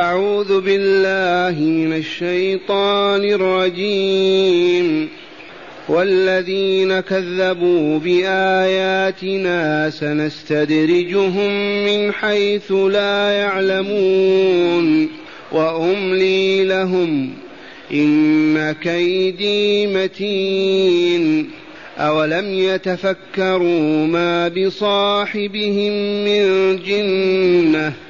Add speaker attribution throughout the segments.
Speaker 1: أعوذ بالله من الشيطان الرجيم. والذين كذبوا بآياتنا سنستدرجهم من حيث لا يعلمون. وأملي لهم. إن كيدي متين. أولم يتفكروا ما بصاحبهم من جنة؟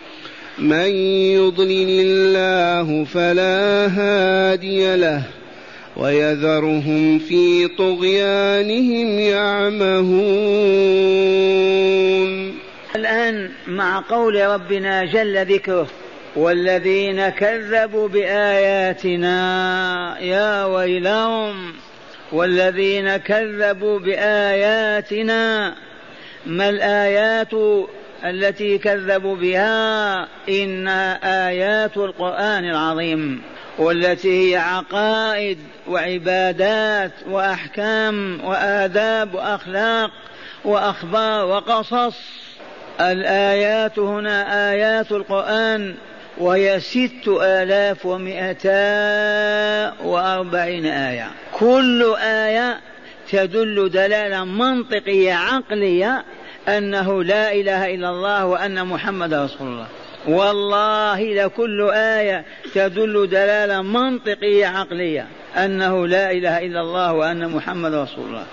Speaker 1: من يضلل الله فلا هادي له ويذرهم في طغيانهم يعمهون.
Speaker 2: الآن مع قول ربنا جل ذكره والذين كذبوا بآياتنا يا ويلهم والذين كذبوا بآياتنا ما الآيات التي كذبوا بها إنها آيات القرآن العظيم والتي هي عقائد وعبادات وأحكام وآداب وأخلاق وأخبار وقصص. الآيات هنا آيات القرآن وهي ست آلاف ومئتا وأربعين آية. كل آية تدل دلالة منطقية عقلية أنه لا إله إلا الله وأن محمد رسول الله. والله لكل آية تدل دلالة منطقية عقلية. أنه لا إله إلا الله وأن محمد رسول الله.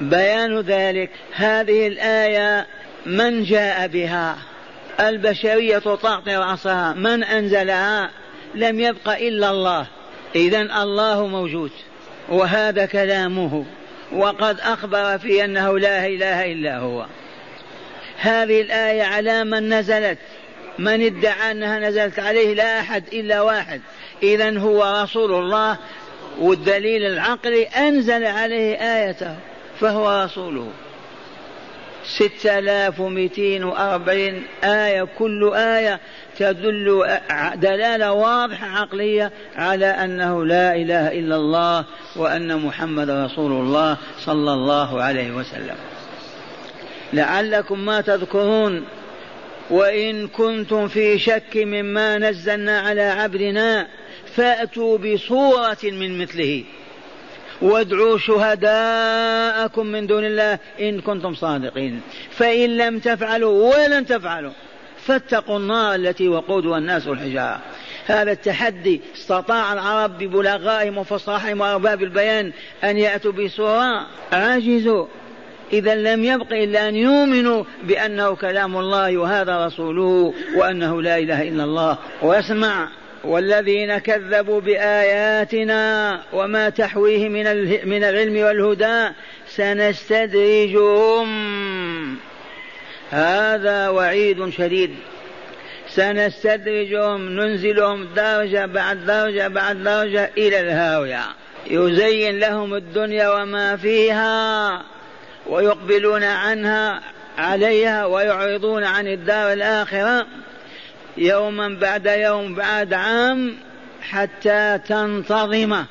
Speaker 2: بيان ذلك هذه الآية من جاء بها؟ البشرية تعطي رأسها. من أنزلها؟ لم يبق إلا الله. إذا الله موجود. وهذا كلامه. وقد أخبر في أنه لا إله إلا هو. هذه الآية على من نزلت. من ادعى أنها نزلت عليه لا أحد إلا واحد. إذا هو رسول الله والدليل العقلي أنزل عليه آيته فهو رسوله. ستة آلاف ومئتين وأربعين آية كل آية تدل دلالة واضحة عقلية على أنه لا إله إلا الله وأن محمد رسول الله صلى الله عليه وسلم. لعلكم ما تذكرون وإن كنتم في شك مما نزلنا على عبدنا فأتوا بصورة من مثله. وادعوا شهداءكم من دون الله إن كنتم صادقين. فإن لم تفعلوا ولن تفعلوا فاتقوا النار التي وقودها الناس والحجارة هذا التحدي استطاع العرب ببلغائهم وفصاحهم وأرباب البيان أن يأتوا بسورة عجزوا إذا لم يبق إلا أن يؤمنوا بأنه كلام الله وهذا رسوله وأنه لا إله إلا الله واسمع والذين كذبوا بآياتنا وما تحويه من من العلم والهدى سنستدرجهم. هذا وعيد شديد. سنستدرجهم ننزلهم درجة بعد درجة بعد درجة إلى الهاوية. يزين لهم الدنيا وما فيها ويقبلون عنها عليها ويعرضون عن الدار الآخرة. يوما بعد يوم بعد عام حتى تنتظم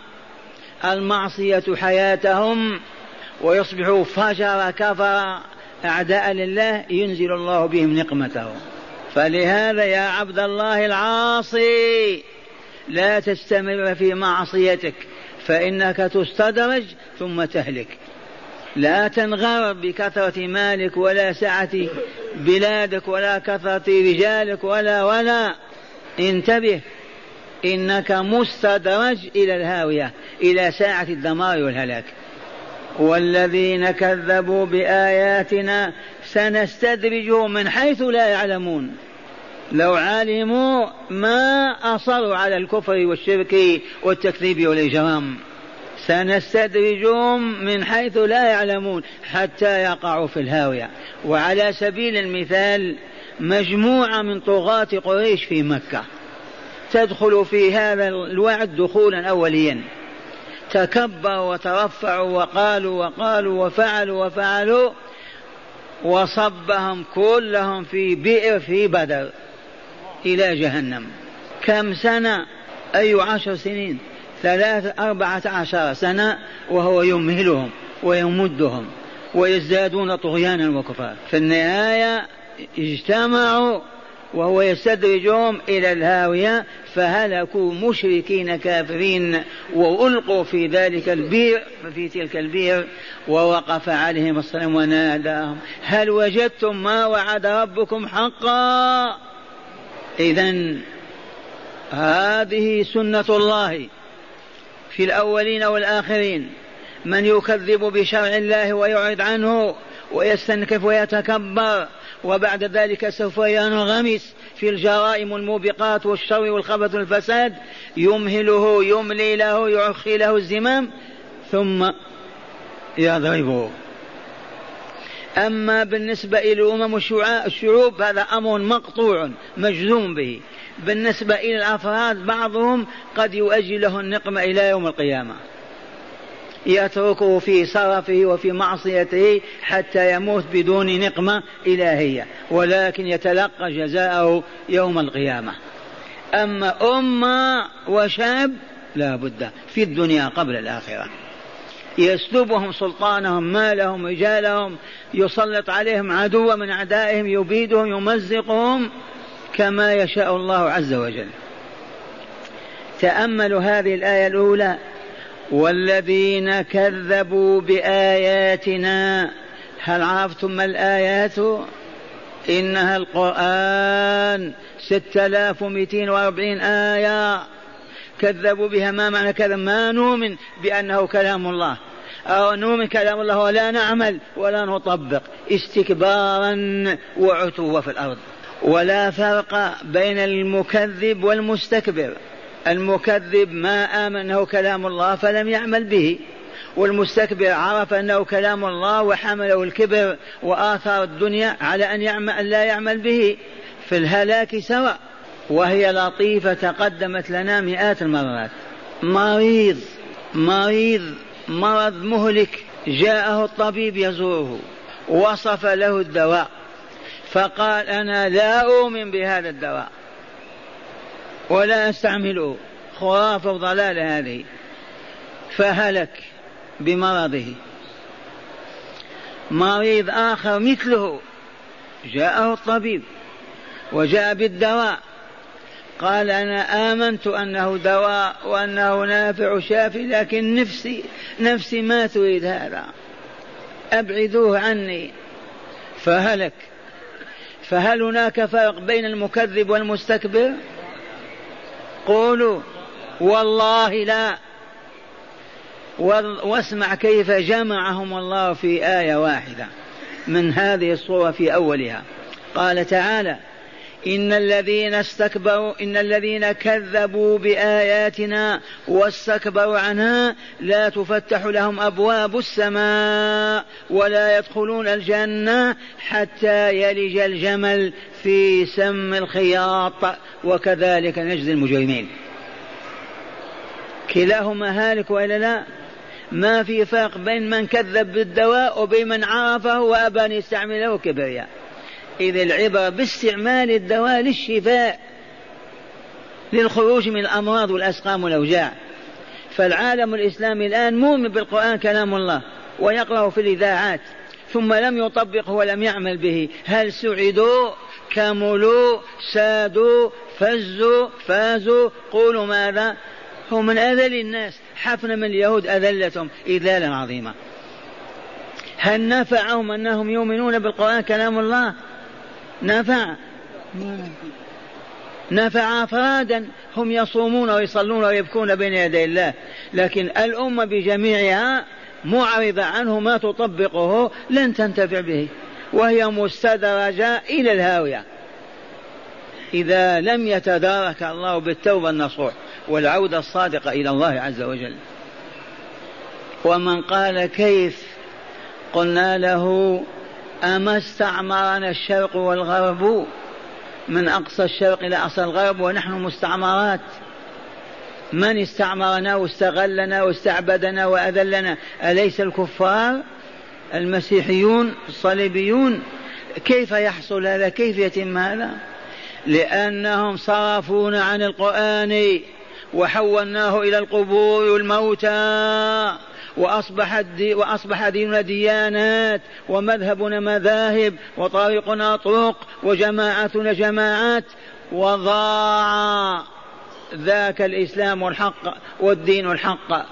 Speaker 2: المعصية حياتهم ويصبحوا فجر كفر أعداء لله ينزل الله بهم نقمته. فلهذا يا عبد الله العاصي لا تستمر في معصيتك فإنك تستدرج ثم تهلك. لا تنغر بكثرة مالك ولا سعة بلادك ولا كثرة رجالك ولا ولا. انتبه إنك مستدرج إلى الهاوية إلى ساعة الدمار والهلاك. والذين كذبوا بآياتنا سنستدرجهم من حيث لا يعلمون. لو علموا ما أصروا على الكفر والشرك والتكذيب والإجرام. سنستدرجهم من حيث لا يعلمون حتى يقعوا في الهاوية. وعلى سبيل المثال مجموعة من طغاة قريش في مكة تدخل في هذا الوعد دخولا أوليا. تكبروا وترفعوا وقالوا وقالوا وفعلوا وفعلوا وصبهم كلهم في بئر في بدر إلى جهنم. كم سنة؟ أي عشر سنين. ثلاث أربعة عشر سنة وهو يمهلهم ويمدهم ويزدادون طغيانا وكفرا في النهاية اجتمعوا وهو يستدرجهم إلى الهاوية فهلكوا مشركين كافرين وألقوا في ذلك البير في تلك البير ووقف عليهم الصنم وناداهم هل وجدتم ما وعد ربكم حقا؟ إذا هذه سنة الله. في الأولين والآخرين. من يكذب بشرع الله ويعرض عنه ويستنكف ويتكبر وبعد ذلك سوف ينغمس في الجرائم الموبقات والشر والخبث والفساد. يمهله يملي له يعخي له الزمام ثم يضربه. أما بالنسبة إلى الأمم الشعوب هذا أمر مقطوع مجزوم به. بالنسبة إلى الأفراد بعضهم قد يؤجل له النقمة إلى يوم القيامة. يتركه في صرفه وفي معصيته حتى يموت بدون نقمة إلهية ولكن يتلقى جزاءه يوم القيامة. أما أمة وشاب لا بد في الدنيا قبل الآخرة. يسلبهم سلطانهم مالهم رجالهم يسلط عليهم عدوا من أعدائهم يبيدهم يمزقهم. كما يشاء الله عز وجل. تأملوا هذه الآية الأولى والذين كذبوا بآياتنا هل عرفتم ما الآيات؟ إنها القرآن ستة آلاف ومئتين وأربعين آية. كذبوا بها ما معنى كذا؟ ما نؤمن بأنه كلام الله. أو نؤمن كلام الله ولا نعمل ولا نطبق. استكبارا وعتوا في الأرض. ولا فرق بين المكذب والمستكبر. المكذب ما آمن أنه كلام الله فلم يعمل به. والمستكبر عرف أنه كلام الله وحمله الكبر وآثار الدنيا على أن يعمل لا يعمل به. في الهلاك سواء وهي لطيفة تقدمت لنا مئات المرات. مريض مريض مرض مهلك جاءه الطبيب يزوره. وصف له الدواء. فقال أنا لا أؤمن بهذا الدواء ولا أستعمله. خرافة وضلال هذه. فهلك بمرضه. مريض آخر مثله. جاءه الطبيب وجاء بالدواء. قال أنا آمنت أنه دواء وأنه نافع شافي لكن نفسي نفسي ما تريد هذا. أبعدوه عني. فهلك. فهل هناك فرق بين المكذب والمستكبر؟ قولوا. والله لا. واسمع كيف جمعهم الله في آية واحدة من هذه الصورة في أولها. قال تعالى إن الذين استكبروا إن الذين كذبوا بآياتنا واستكبروا عنها لا تفتح لهم أبواب السماء ولا يدخلون الجنة حتى يلج الجمل في سم الخياط. وكذلك نجزي المجرمين. كلاهما هالك وإلا لا؟ ما في فرق بين من كذب بالدواء وبين من عرفه وأبى أن يستعمله كبرياء. إذ العبرة باستعمال الدواء للشفاء للخروج من الأمراض والأسقام والأوجاع. فالعالم الإسلامي الآن مؤمن بالقرآن كلام الله ويقرأه في الإذاعات ثم لم يطبقه ولم يعمل به. هل سعدوا؟ كملوا سادوا فزوا فازوا قولوا ماذا؟ هم من أذل الناس. حفن من اليهود أذلتهم. إذالا عظيما. هل نفعهم أنهم يؤمنون بالقرآن كلام الله؟ نفع. نفع أفرادا هم يصومون ويصلون ويبكون بين يدي الله. لكن الأمة بجميعها معرضة عنه ما تطبقه لن تنتفع به. وهي مستدرجة إلى الهاوية. إذا لم يتدارك الله بالتوبة النصوح والعودة الصادقة إلى الله عز وجل. ومن قال كيف قلنا له أما استعمرنا الشرق والغرب من أقصى الشرق إلى أقصى الغرب ونحن مستعمرات. من استعمرنا واستغلنا واستعبدنا وأذلنا؟ أليس الكفار؟ المسيحيون؟ الصليبيون؟ كيف يحصل هذا؟ كيف يتم هذا؟ لأنهم صرفونا عن القرآن وحولناه إلى القبور والموتى. وأصبح, وأصبح ديننا ديانات ومذهبنا مذاهب وطريقنا طرق وجماعاتنا جماعات وضاع ذاك الإسلام الحق والدين الحق.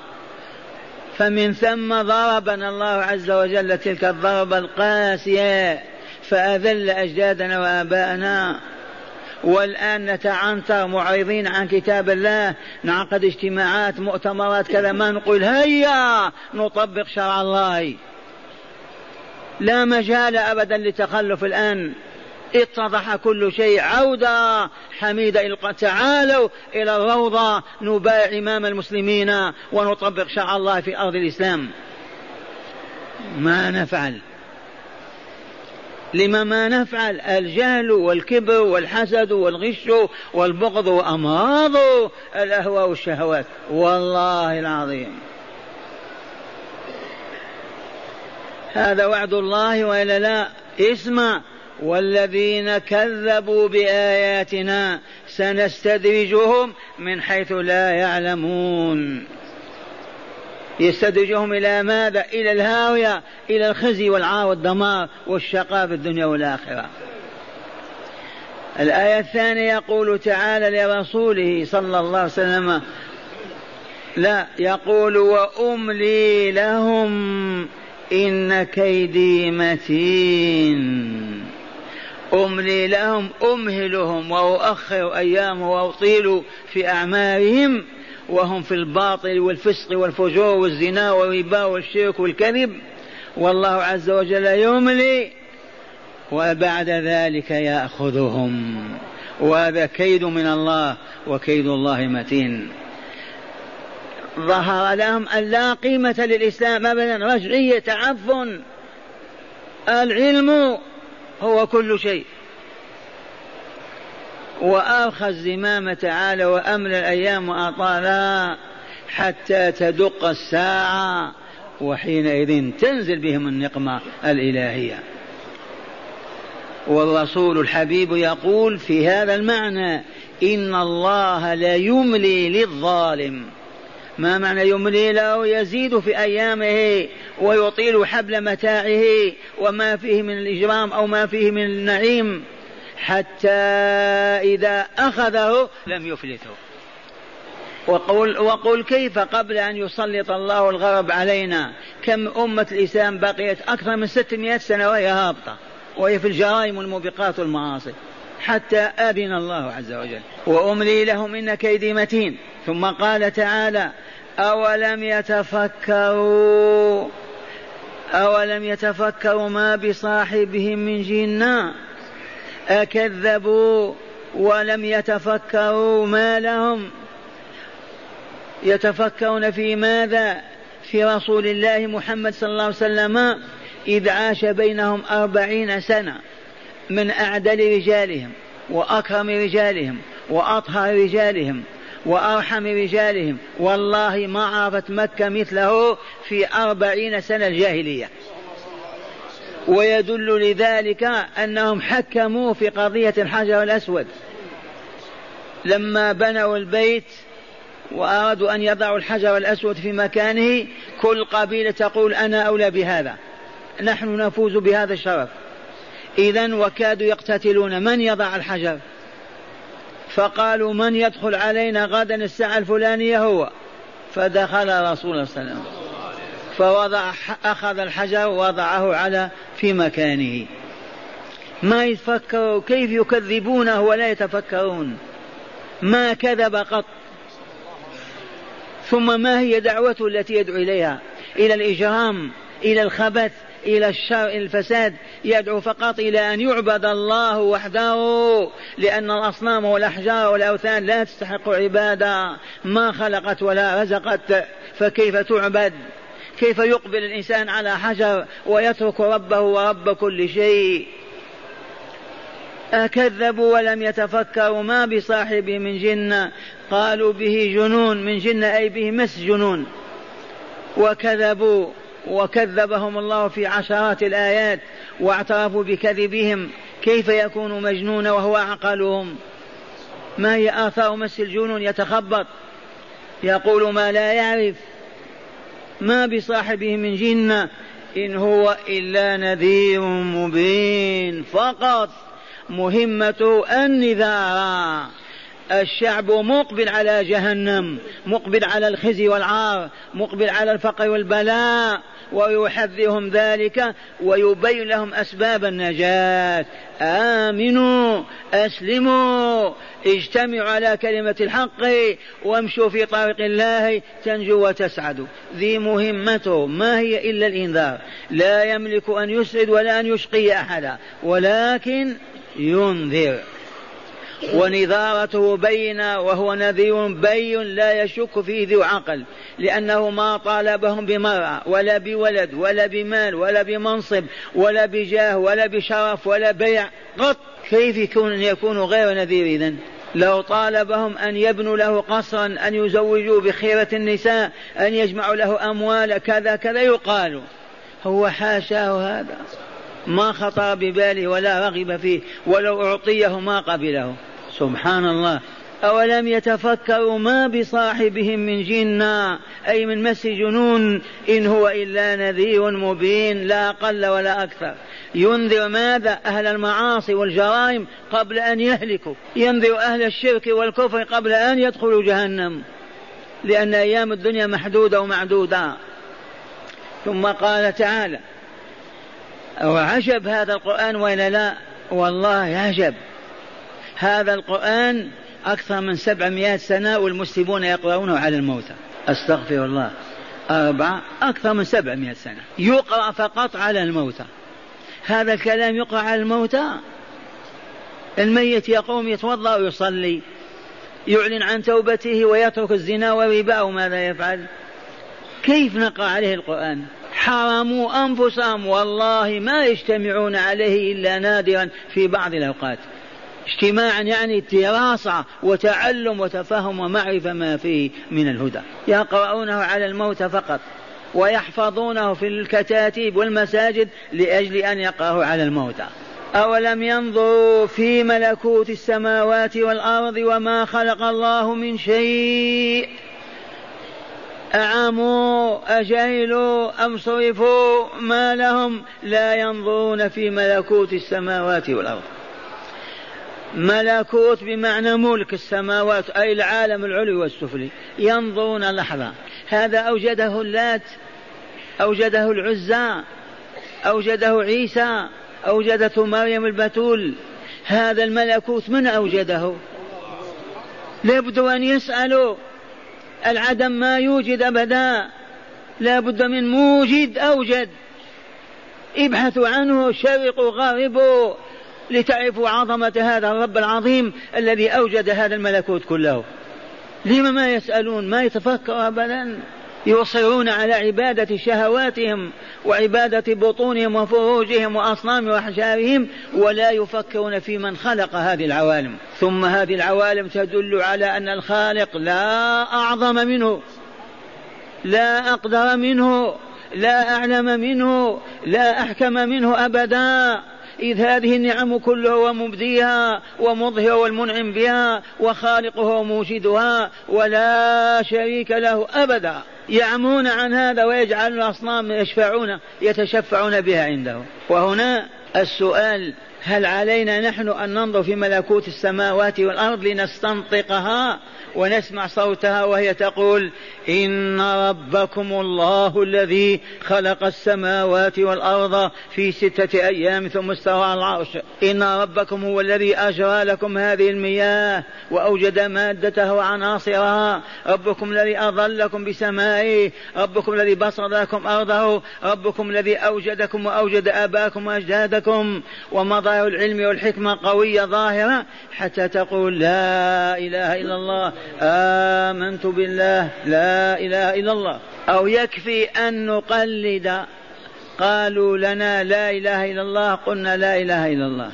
Speaker 2: فمن ثم ضربنا الله عز وجل تلك الضربة القاسية فأذل أجدادنا وآباءنا. والآن نتعنتر معرضين عن كتاب الله نعقد اجتماعات مؤتمرات كذا. ما نقول هيا! نطبق شرع الله. لا مجال أبدا للتخلف الآن. اتضح كل شيء. عودة حميدة تعالوا إلى الروضة. نبايع إمام المسلمين ونطبق شرع الله في أرض الإسلام. ما نفعل. لما ما نفعل الجهل والكبر والحسد والغش والبغض وأمراض الأهواء والشهوات. والله العظيم. هذا وعد الله وإلا لا؟ اسمع. والذين كذبوا بآياتنا سنستدرجهم من حيث لا يعلمون. يستدرجهم إلى ماذا؟ إلى الهاوية إلى الخزي والعار والدمار والشقاء في الدنيا والآخرة. الآية الثانية يقول تعالى لرسوله صلى الله عليه وسلم لا يقول وأملي لهم إن كيدي متين. أملي لهم أمهلهم وأؤخر أيام وأطيل في أعمارهم وهم في الباطل والفسق والفجور والزنا والربا والشرك والكذب. والله عز وجل يملي. وبعد ذلك يأخذهم. وهذا كيد من الله وكيد الله متين. ظهر لهم أن لا قيمة للإسلام أبدا. رجعية تعفن. العلم هو كل شيء. وأرخى الزمام تعالى وأمل الأيام وأطالها حتى تدق الساعة وحينئذ تنزل بهم النقمة الإلهية. والرسول الحبيب يقول في هذا المعنى إن الله لا يملي للظالم. ما معنى يملي له؟ يزيد في أيامه ويطيل حبل متاعه وما فيه من الإجرام أو ما فيه من النعيم. حتى إذا أخذه لم يفلته. وقل, وقل كيف قبل أن يسلط الله الغرب علينا؟ كم أمة الإسلام بقيت أكثر من 600 سنة وهي هابطة وهي في الجرائم والموبقات والمعاصي. حتى أذن الله عز وجل وأملي لهم إن كيدي متين. ثم قال تعالى أولم يتفكروا أولم يتفكروا ما بصاحبهم من جنة؟ أكذبوا ولم يتفكروا ما لهم. يتفكرون في ماذا؟ في رسول الله محمد صلى الله عليه وسلم إذ عاش بينهم أربعين سنة من أعدل رجالهم وأكرم رجالهم وأطهر رجالهم وأرحم رجالهم. والله ما عرفت مكة مثله في أربعين سنة الجاهلية. ويدل لذلك أنهم حكموا في قضية الحجر الأسود لما بنوا البيت وأرادوا أن يضعوا الحجر الأسود في مكانه كل قبيلة تقول أنا أولى بهذا. نحن نفوز بهذا الشرف. إذا وكادوا يقتتلون. من يضع الحجر؟ فقالوا من يدخل علينا غدا الساعة الفلانية هو. فدخل رسول الله صلى الله عليه وسلم. فوضع أخذ الحجر ووضعه على في مكانه. ما يتفكروا كيف يكذبونه ولا يتفكرون؟ ما كذب قط. ثم ما هي دعوته التي يدعو إليها؟ إلى الإجرام إلى الخبث إلى الشر إلى الفساد. يدعو فقط إلى أن يعبد الله وحده لأن الأصنام والأحجار والأوثان لا تستحق عبادة. ما خلقت ولا رزقت فكيف تعبد؟ كيف يقبل الإنسان على حجر ويترك ربه ورب كل شيء؟ أكذبوا ولم يتفكروا ما بصاحبه من جنة قالوا به جنون من جنة أي به مس جنون. وكذبوا وكذبهم الله في عشرات الآيات واعترفوا بكذبهم. كيف يكون مجنون وهو عقلهم ما هي آثار مس الجنون؟ يتخبط. يقول ما لا يعرف. ما بصاحبه من جنة إن هو إلا نذير مبين. فقط مهمته النذار الشعب مقبل على جهنم مقبل على الخزي والعار مقبل على الفقر والبلاء. ويحذرهم ذلك ويبين لهم أسباب النجاة. آمنوا أسلموا اجتمعوا على كلمة الحق وامشوا في طريق الله تنجوا وتسعدوا. ذي مهمته ما هي إلا الإنذار. لا يملك أن يسعد ولا أن يشقي أحدا ولكن ينذر. ونذارته بينة وهو نذير بين لا يشك فيه ذو عقل لأنه ما طالبهم بمرأة ولا بولد ولا بمال ولا بمنصب ولا بجاه ولا بشرف ولا بيع قط. كيف يكون يكون غير نذير إذن؟ لو طالبهم أن يبنوا له قصرا أن يزوجوا بخيرة النساء أن يجمعوا له أموال كذا كذا يقال. هو حاشاه هذا. ما خطر بباله ولا رغب فيه ولو أعطيه ما قبله. سبحان الله أولم يتفكروا ما بصاحبهم من جنة أي من مس جنون إن هو إلا نذير مبين لا أقل ولا أكثر. ينذر ماذا؟ أهل المعاصي والجرائم قبل أن يهلكوا. ينذر أهل الشرك والكفر قبل أن يدخلوا جهنم. لأن أيام الدنيا محدودة ومعدودة. ثم قال تعالى وعجب هذا القرآن وإلا لا؟ والله عجب. هذا القرآن أكثر من سبعمائة سنة والمسلمون يقرؤونه على الموتى. أستغفر الله. أربعة أكثر من سبعمائة سنة. يقرأ فقط على الموتى. هذا الكلام يقرأ على الموتى؟ الميت يقوم يتوضأ ويصلي يعلن عن توبته ويترك الزنا والربا وماذا يفعل؟ كيف نقرأ عليه القرآن؟ حرموا أنفسهم والله ما يجتمعون عليه إلا نادرا في بعض الأوقات. اجتماعا يعني دراسة وتعلم وتفهم ومعرفة ما فيه من الهدى. يقرؤونه على الموت فقط ويحفظونه في الكتاتيب والمساجد لأجل أن يقرأه على الموتى أولم ينظروا في ملكوت السماوات والأرض وما خلق الله من شيء؟ أعموا أجهلوا أم صرفوا ما لهم لا ينظرون في ملكوت السماوات والأرض. ملكوت بمعنى ملك السماوات أي العالم العلوي والسفلي. ينظرون لحظة هذا أوجده اللات أوجده العزى أوجده عيسى أوجدته مريم البتول. هذا الملكوت من أوجده؟ لابد أن يسألوا. العدم ما يوجد أبدا. لا بد من موجد أوجد ابحثوا عنه شرقوا غربوا لتعرفوا عظمة هذا الرب العظيم الذي أوجد هذا الملكوت كله. لما ما يسألون؟ ما يتفكر أبدا. يصرون على عبادة شهواتهم وعبادة بطونهم وفروجهم وأصنام وأحجارهم ولا يفكرون في من خلق هذه العوالم. ثم هذه العوالم تدل على أن الخالق لا أعظم منه لا أقدر منه لا أعلم منه لا أحكم منه أبدا. إذ هذه النعم كلها ومبديها ومظهر والمنعم بها وخالقها وموجدها ولا شريك له أبدا. يعمون عن هذا ويجعل الأصنام يشفعون يتشفعون بها عنده وهنا السؤال هل علينا نحن أن ننظر في ملكوت السماوات والأرض لنستنطقها ونسمع صوتها وهي تقول إن ربكم الله الذي خلق السماوات والأرض في ستة أيام ثم استوى على العرش. إن ربكم هو الذي أجرى لكم هذه المياه وأوجد مادتها وعناصرها. ربكم الذي أظلكم بسمائه. ربكم الذي بسط لكم أرضه. ربكم الذي أوجدكم وأوجد آباءكم وأجدادكم. ومظاهر العلم والحكمة قوية ظاهرة حتى تقول لا إله إلا الله. آمنت بالله لا إله إلا الله. أو يكفي أن نقلد. قالوا لنا لا إله إلا الله قلنا لا إله إلا الله.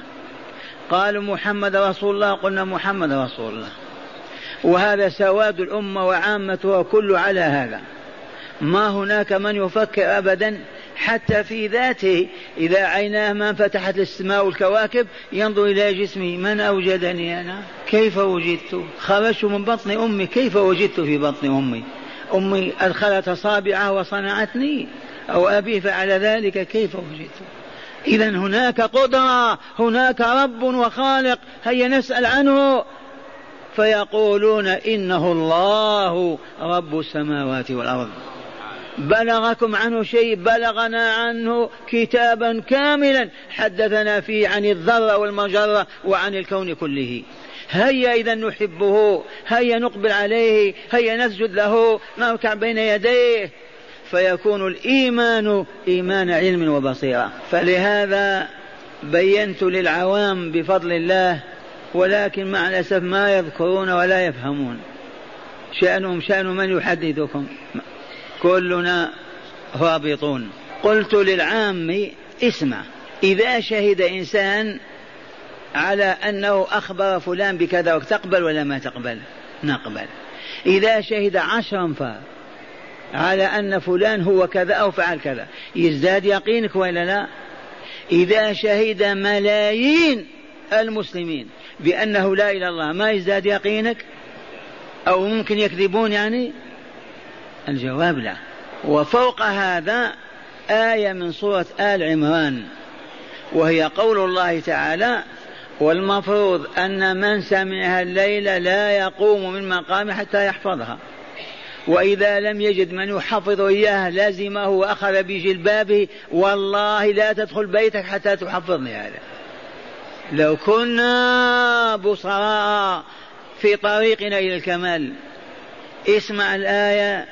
Speaker 2: قالوا محمد رسول الله قلنا محمد رسول الله. وهذا سواد الأمة وعامتها كل على هذا. ما هناك من يفكر أبدا حتى في ذاته إذا عيناه ما فتحت السماء والكواكب ينظر إلى جسمه. من أوجدني أنا؟ كيف وجدت؟ خرجت من بطن أمي. كيف وجدت في بطن أمي؟ أمي أدخلت أصابعها وصنعتني. أو أبي فعل ذلك. كيف وجدت؟ إذا هناك قدرة هناك رب وخالق. هيا نسأل عنه. فيقولون إنه الله رب السماوات والأرض. بلغكم عنه شيء بلغنا عنه كتابا كاملا. حدثنا فيه عن الذرة والمجرة وعن الكون كله. هيا إذا نحبه هيا نقبل عليه هيا نسجد له نركع بين يديه. فيكون الإيمان إيمان علم وبصيرة. فلهذا بينت للعوام بفضل الله ولكن مع الأسف ما يذكرون ولا يفهمون. شأنهم شأن من يحدثكم؟ كلنا رابطون. قلت للعام اسمع. إذا شهد إنسان على أنه أخبر فلان بكذا تقبل ولا ما تقبل؟ نقبل. إذا شهد عشرا ف على أن فلان هو كذا أو فعل كذا يزداد يقينك ولا لا؟ إذا شهد ملايين المسلمين بأنه لا إله إلا الله ما يزداد يقينك؟ أو ممكن يكذبون يعني؟ الجواب لا. وفوق هذا آية من سورة آل عمران وهي قول الله تعالى والمفروض أن من سمعها الليل لا يقوم من مقامه حتى يحفظها. وإذا لم يجد من يحفظ إياه لازمه وأخذ بجلبابه والله لا تدخل بيتك حتى تحفظني هذا. لو كنا بصراء في طريقنا إلى الكمال. اسمع الآية.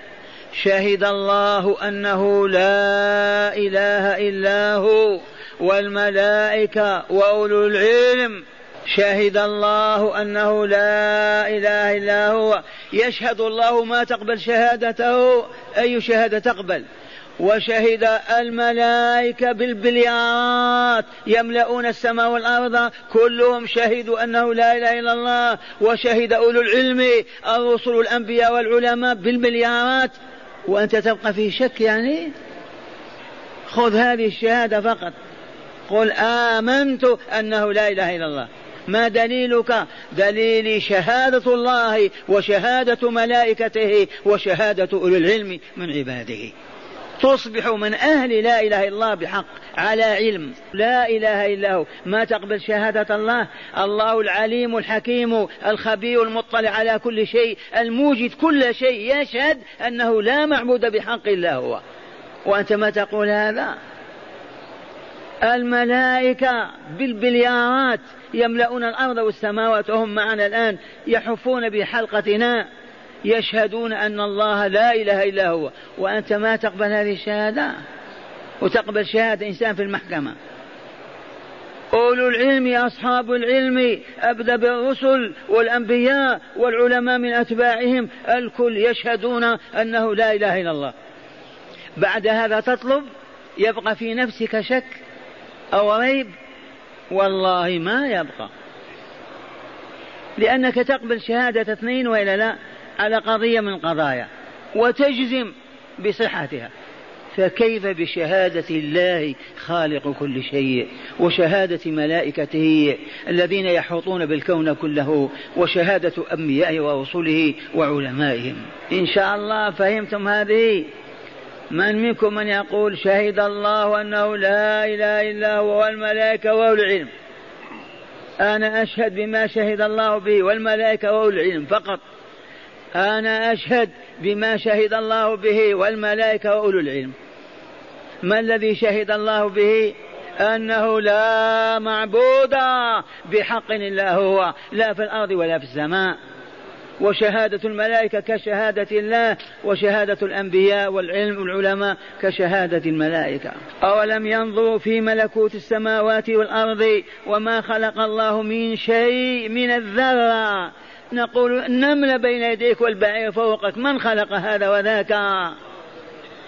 Speaker 2: شهد الله أنه لا إله إلا هو والملائكة وأولو العلم. شهد الله أنه لا إله إلا هو. يشهد الله ما تقبل شهادته. أي شهادة تقبل؟ وشهد الملائكة بالبليارات يملؤون السماء والأرض. كلهم شهدوا أنه لا إله إلا الله. وشهد أولو العلم الرسل الأنبياء والعلماء بالمليارات وأنت تبقى في شك يعني؟ خذ هذه الشهادة فقط. قل آمنت أنه لا إله إلا الله. ما دليلك؟ دليلي شهادة الله وشهادة ملائكته وشهادة أولي العلم من عباده. تصبح من أهل لا إله إلا الله بحق على علم. لا إله إلا هو. ما تقبل شهادة الله؟ الله العليم الحكيم الخبير المطلع على كل شيء الموجد كل شيء. يشهد أنه لا معبود بحق إلا هو. وأنت ما تقول هذا؟ الملائكة بالبليارات يملؤون الأرض والسماوات وهم معنا الآن يحفون بحلقتنا. يشهدون أن الله لا إله إلا هو. وأنت ما تقبل هذه الشهادة؟ وتقبل شهادة إنسان في المحكمة. أولو العلم أصحاب العلم أبدأ بالرسل والأنبياء والعلماء من أتباعهم. الكل يشهدون أنه لا إله إلا الله. بعد هذا تطلب؟ يبقى في نفسك شك أو ريب؟ والله ما يبقى. لأنك تقبل شهادة اثنين وإلا لا؟ على قضية من القضايا وتجزم بصحتها. فكيف بشهادة الله خالق كل شيء وشهادة ملائكته الذين يحوطون بالكون كله وشهادة أنبيائه ورسله وعلمائهم؟ إن شاء الله فهمتم هذه؟ من منكم من يقول شهد الله أنه لا إله إلا هو والملائكة وأولو العلم أنا أشهد بما شهد الله به والملائكة وأولو العلم فقط. أنا أشهد بما شهد الله به والملائكة وأولو العلم. ما الذي شهد الله به؟ أنه لا معبود بحق إلا هو لا في الأرض ولا في السماء. وشهادة الملائكة كشهادة الله وشهادة الأنبياء والعلم والعلماء كشهادة الملائكة. أولم ينظروا في ملكوت السماوات والأرض وما خلق الله من شيء من الذرة؟ نقول النملة بين يديك والبعير فوقك من خلق هذا وذاك؟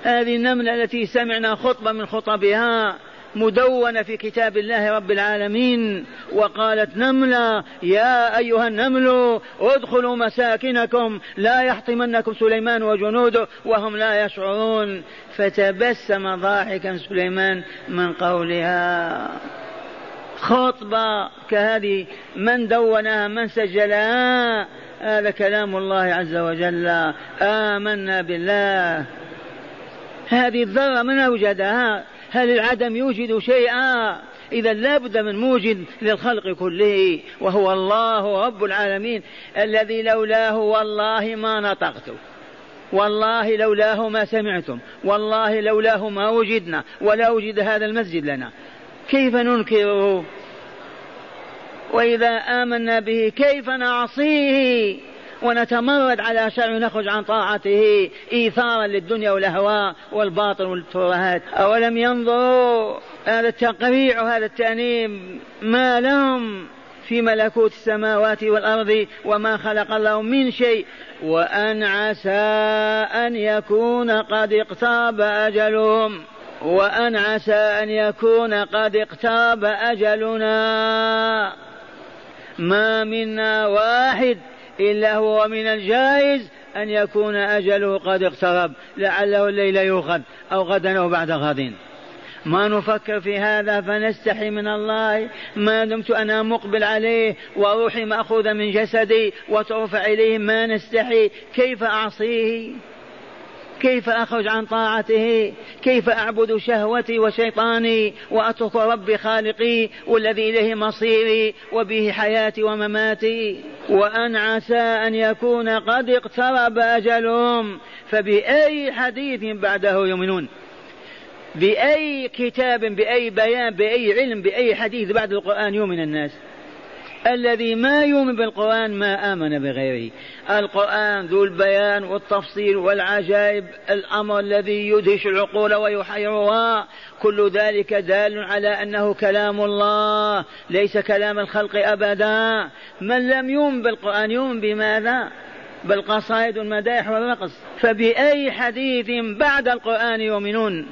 Speaker 2: هذه النملة التي سمعنا خطبة من خطبها مدونة في كتاب الله رب العالمين وقالت نملة يا أيها النمل ادخلوا مساكنكم لا يحطمنكم سليمان وجنوده وهم لا يشعرون. فتبسم ضاحكا سليمان من قولها. خطبة كهذه من دونها من سجلها؟ هذا كلام الله عز وجل. آمنا بالله. هذه الذرة من أوجدها؟ هل العدم يوجد شيئا؟ إذا لابد من موجد للخلق كله وهو الله رب العالمين الذي لولاه. والله ما نطقت. والله لولاه ما سمعتم. والله لولاه ما وجدنا. ولا وجد هذا المسجد لنا. كيف ننكره وإذا آمنا به كيف نعصيه؟ ونتمرد على شرع نخرج عن طاعته. إيثارا للدنيا والأهواء والباطل والترهات. أولم ينظروا هذا التقريع وهذا التأنيم ما لهم في ملكوت السماوات والأرض وما خلق الله من شيء؟ وأن عسى أن يكون قد اقترب أجلهم. وأن عسى أن يكون قد اقترب أجلنا. ما منا واحد إلا هو من الجائز أن يكون أجله قد اقترب لعله الليل يؤخذ أو غدا أو بعد غد. ما نفكر في هذا فنستحي من الله. ما دمت أنا مقبل عليه وروحي مأخوذة من جسدي وترفع إليه ما نستحي. كيف أعصيه؟ كيف أخرج عن طاعته؟ كيف أعبد شهوتي وشيطاني وأترك ربي خالقي والذي إليه مصيري وبه حياتي ومماتي؟ وأن عسى أن يكون قد اقترب أجلهم فبأي حديث بعده يؤمنون؟ بأي كتاب بأي بيان بأي علم بأي حديث بعد القرآن يؤمن الناس؟ الذي ما يؤمن بالقرآن ما آمن بغيره. القرآن ذو البيان والتفصيل والعجائب الأمر الذي يدهش العقول ويحيرها. كل ذلك دال على أنه كلام الله ليس كلام الخلق أبدا. من لم يؤمن بالقرآن يؤمن بماذا؟ بالقصائد والمدائح والرقص فبأي حديث بعد القرآن يؤمنون؟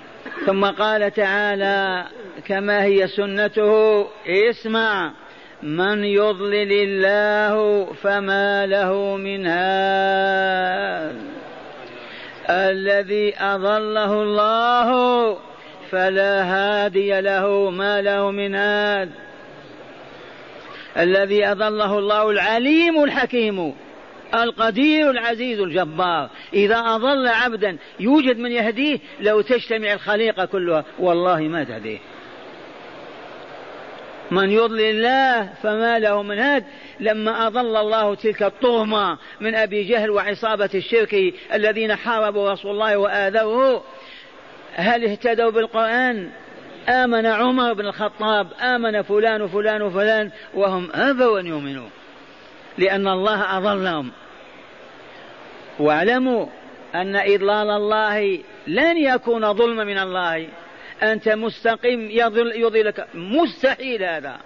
Speaker 2: ثم قال تعالى كما هي سنته. اسمع. من يضلل الله فما له من هاد. الذي أضله الله فلا هادي له ما له من هاد. الذي أضله الله العليم الحكيم القدير العزيز الجبار. إذا أضل عبدا يوجد من يهديه لو تجتمع الخليقة كلها. والله ما تهديه. من يضلل الله فما له من هاد. لما أضل الله تلك الطغمة من أبي جهل وعصابة الشرك الذين حاربوا رسول الله وآذوه. هل اهتدوا بالقرآن؟ آمن عمر بن الخطاب آمن فلان وفلان وفلان وهم أبوا أن يؤمنوا. لأن الله أضلهم واعلموا أن إضلال الله لن يكون ظلما من الله. أنت مستقيم يضل يضلك مستحيل هذا.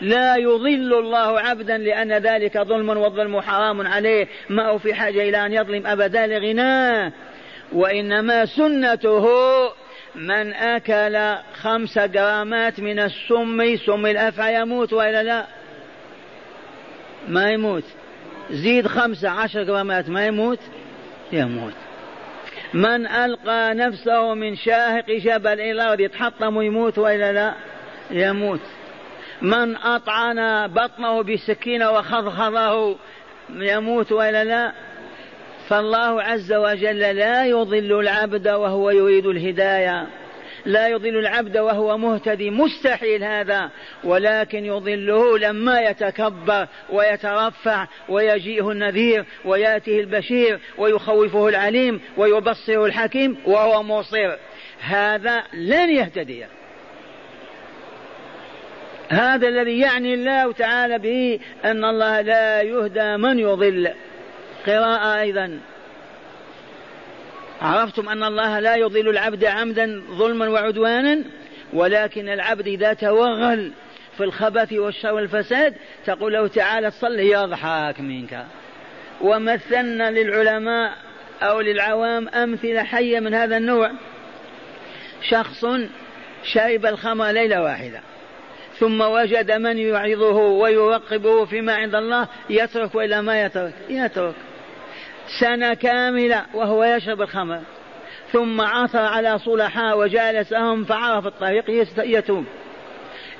Speaker 2: لا يضل الله عبدا لأن ذلك ظلم والظلم حرام عليه. ما هو في حاجة إلى أن يظلم أبدا لغناه وإنما سنته من أكل خمس جرامات من السم سم الأفعى يموت وإلا لا؟ ما يموت. زيد خمسة عشر جرامات ما يموت؟ يموت. من ألقى نفسه من شاهق جبل إلى الأرض يتحطم ويموت وإلا لا؟ يموت. من أطعن بطنه بسكينة وخضخضه يموت وإلا لا؟ فالله عز وجل لا يضل العبد وهو يريد الهداية. لا يضل العبد وهو مهتدي. مستحيل هذا ولكن يضله لما يتكبر ويترفع ويجيءه النذير ويأتيه البشير ويخوفه العليم ويبصره الحكيم وهو مصر. هذا لن يهتدي. هذا الذي يعني الله تعالى به أن الله لا يهدى من يضل. قراءة أيضا. عرفتم أن الله لا يضل العبد عمدا ظلما وعدوانا؟ ولكن العبد إذا توغل في الخبث والشر والفساد تقول له تعالى صل يضحك منك. ومثلنا للعلماء أو للعوام أمثلة حية من هذا النوع. شخص شرب الخمر ليلة واحدة ثم وجد من يعظه ويرقبه فيما عند الله يترك وإلا ما يترك. يترك. سنة كاملة وهو يشرب الخمر. ثم عثر على صلحاء وجالسهم فعرف الطريق يتوب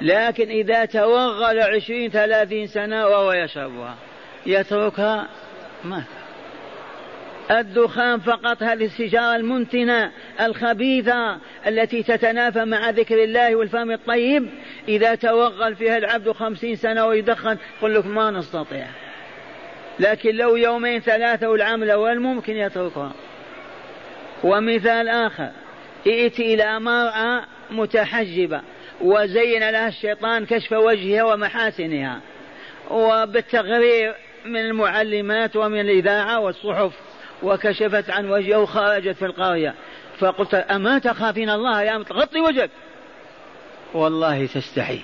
Speaker 2: لكن إذا توغل عشرين ثلاثين سنة وهو يشربها يتركها ما الدخان فقط هذه السجارة المنتنة الخبيثة التي تتنافى مع ذكر الله والفم الطيب. إذا توغل فيها العبد خمسين سنة ويدخن يقول لك ما نستطيع. لكن لو يومين ثلاثة والعام الأول ممكن يتركها. ومثال آخر ائتي إلى مرأة متحجبة وزين لها الشيطان كشف وجهها ومحاسنها. وبالتغرير من المعلمات ومن الإذاعة والصحف وكشفت عن وجهه وخرجت في القرية. فقلت أما تخافين الله يا غطي وجهك؟ والله تستحي.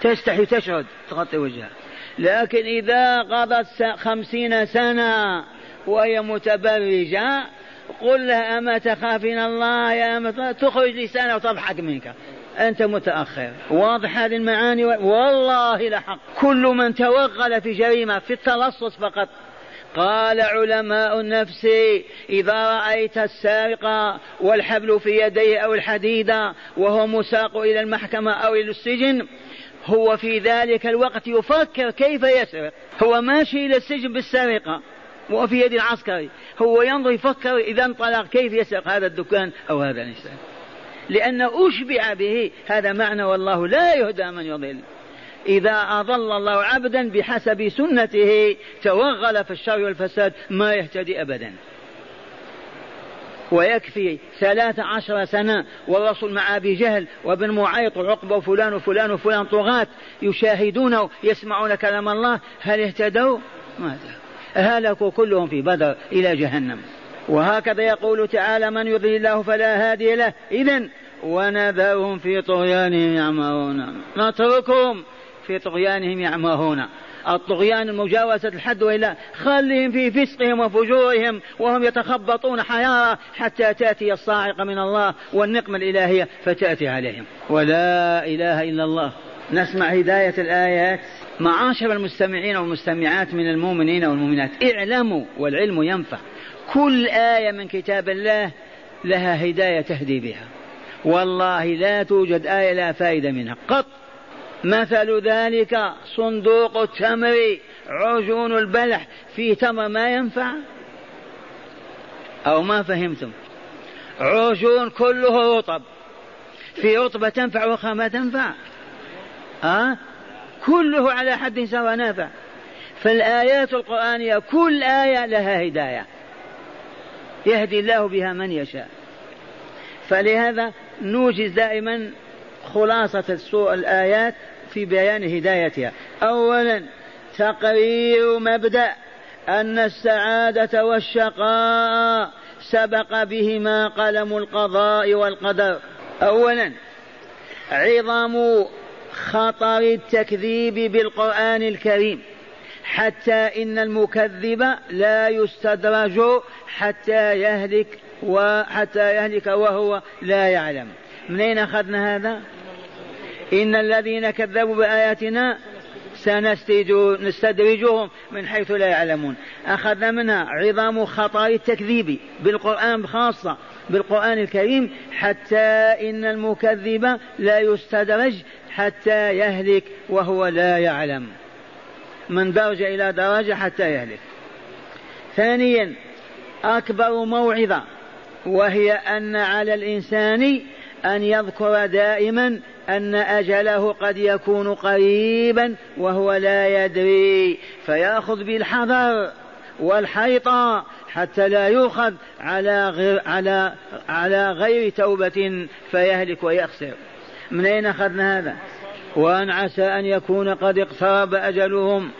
Speaker 2: تستحي تشهد تغطي وجهها. لكن إذا قضت خمسين سنة وهي متبرجة قل لها أما تخافين الله يا أما تخرج لسانها وتضحك منك. أنت متأخر. واضح هذه المعاني؟ والله لحق كل من توغل في جريمة في التلصص فقط. قال علماء النفس إذا رأيت السارق والحبل في يديه أو الحديد وهو مساق إلى المحكمة أو إلى السجن هو في ذلك الوقت يفكر كيف يسرق هو ماشي إلى السجن بالسرقة. وفي يد العسكري. هو ينظر يفكر إذا انطلق كيف يسرق هذا الدكان أو هذا الإنسان. لأن أشبع به هذا معنى والله لا يهدى من يضل. إذا أضل الله عبدا بحسب سنته توغل في الشر والفساد ما يهتدي أبدا. ويكفي ثلاث عشر سنة والرسول مع أبي جهل وابن معيط وعقبة وفلان وفلان وفلان طغاة يشاهدونه يسمعون كلام الله. هل اهتدوا؟ ما هلكوا كلهم في بدر إلى جهنم. وهكذا يقول تعالى من يضلل الله فلا هادي له. إذا ونذرهم في طغيانهم يعمهون. نتركهم في طغيانهم يعمهون. الطغيان المجاوزة الحد وإلا خلهم في فسقهم وفجورهم وهم يتخبطون حيارى حتى تأتي الصاعقة من الله والنقمة الإلهية فتأتي عليهم. ولا إله إلا الله. نسمع هداية الآيات. معاشر المستمعين والمستمعات من المؤمنين والمؤمنات اعلموا والعلم ينفع. كل آية من كتاب الله لها هداية تهدي بها. والله لا توجد آية لا فائدة منها. قط مثل ذلك صندوق التمر عجون البلح فيه تمر ما ينفع؟ أو ما فهمتم. عجون كله رطب. في رطبة تنفع وأخرى ما تنفع؟ أه؟ كله على حد سواء نافع. فالآيات القرآنية كل آية لها هداية. يهدي الله بها من يشاء. فلهذا نوجز دائما خلاصة السوء الآيات في بيان هدايتها. أولا تقرير مبدأ أن السعادة والشقاء سبق بهما قلم القضاء والقدر. أولا عظم خطر التكذيب بالقرآن الكريم حتى إن المكذب لا يستدرج حتى يهلك وحتى يهلك وهو لا يعلم. من أين أخذنا هذا؟ إن الذين كذبوا بآياتنا سنستدرجهم من حيث لا يعلمون. أخذنا منها عظام خطر التكذيب بالقرآن خاصة بالقرآن الكريم حتى إن المكذب لا يستدرج حتى يهلك وهو لا يعلم. من درجة إلى درجة حتى يهلك. ثانيا أكبر موعظة وهي أن على الإنسان أن يذكر دائما أن أجله قد يكون قريبا وهو لا يدري فيأخذ بالحذر والحيطة حتى لا يؤخذ على غير على على غير توبة فيهلك ويخسر من أين أخذنا هذا؟ وأن عسى أن يكون قد اقترب أجلهم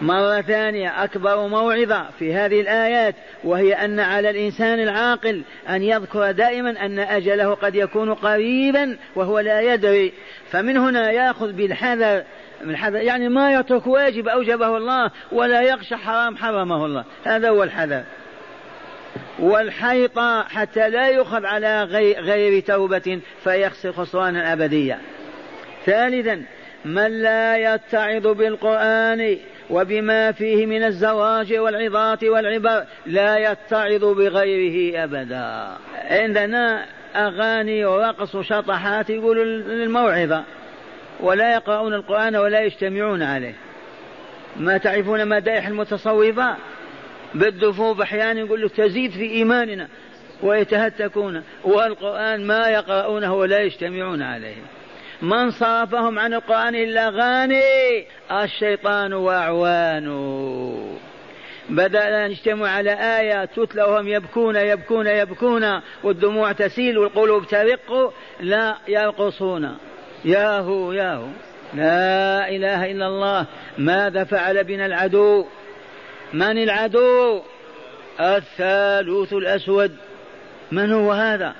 Speaker 2: مرة ثانية أكبر موعظة في هذه الآيات وهي أن على الإنسان العاقل أن يذكر دائما أن أجله قد يكون قريبا وهو لا يدري. فمن هنا يأخذ بالحذر من حذر يعني ما يترك واجب أوجبه الله ولا يخشى حرام حرمه الله. هذا هو الحذر. والحيط حتى لا يؤخذ على غير توبة فيخسر خسرانا أبديا. ثالثا من لا يتعظ بالقرآن وبما فيه من الزواج والعظات والعبر لا يتعظ بغيره أبدا. عندنا أغاني ورقص وشطحات يقولوا للموعظة ولا يقرؤون القرآن ولا يجتمعون عليه. ما تعرفون مدائح المتصوفة؟ بالدفوف أحيانا يقول لك تزيد في إيماننا ويتهتكون والقرآن ما يقرؤونه ولا يجتمعون عليه. من صرفهم عن القرآن إلا غاني الشيطان وأعوانه بدأنا نجتمع على آية تتلى وهم يبكون يبكون يبكون والدموع تسيل والقلوب ترق لا يرقصون. ياهو ياهو. لا إله إلا الله. ماذا فعل بنا العدو؟ من العدو؟ الثالوث الأسود. من هو هذا؟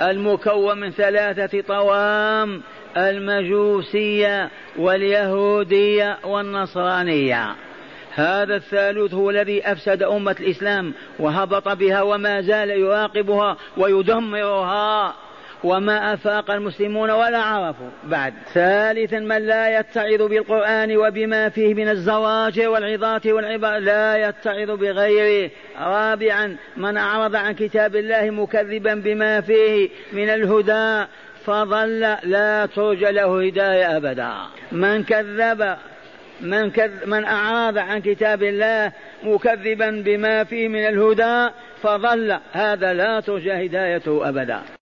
Speaker 2: المكون من ثلاثة طوام المجوسية واليهودية والنصرانية. هذا الثالوث هو الذي أفسد أمة الإسلام وهبط بها وما زال يراقبها ويدمرها. وما أفاق المسلمون ولا عرفوا. بعد. ثالثا من لا يتعظ بالقرآن وبما فيه من الزواج والعظات والعبر لا يتعظ بغيره. رابعا من أعرض عن كتاب الله مكذبا بما فيه من الهدى فظل لا ترجى له هداية أبدا. من كذب من, كذ من أعرض عن كتاب الله مكذبا بما فيه من الهدى فظل. هذا لا ترجى هدايته أبدا.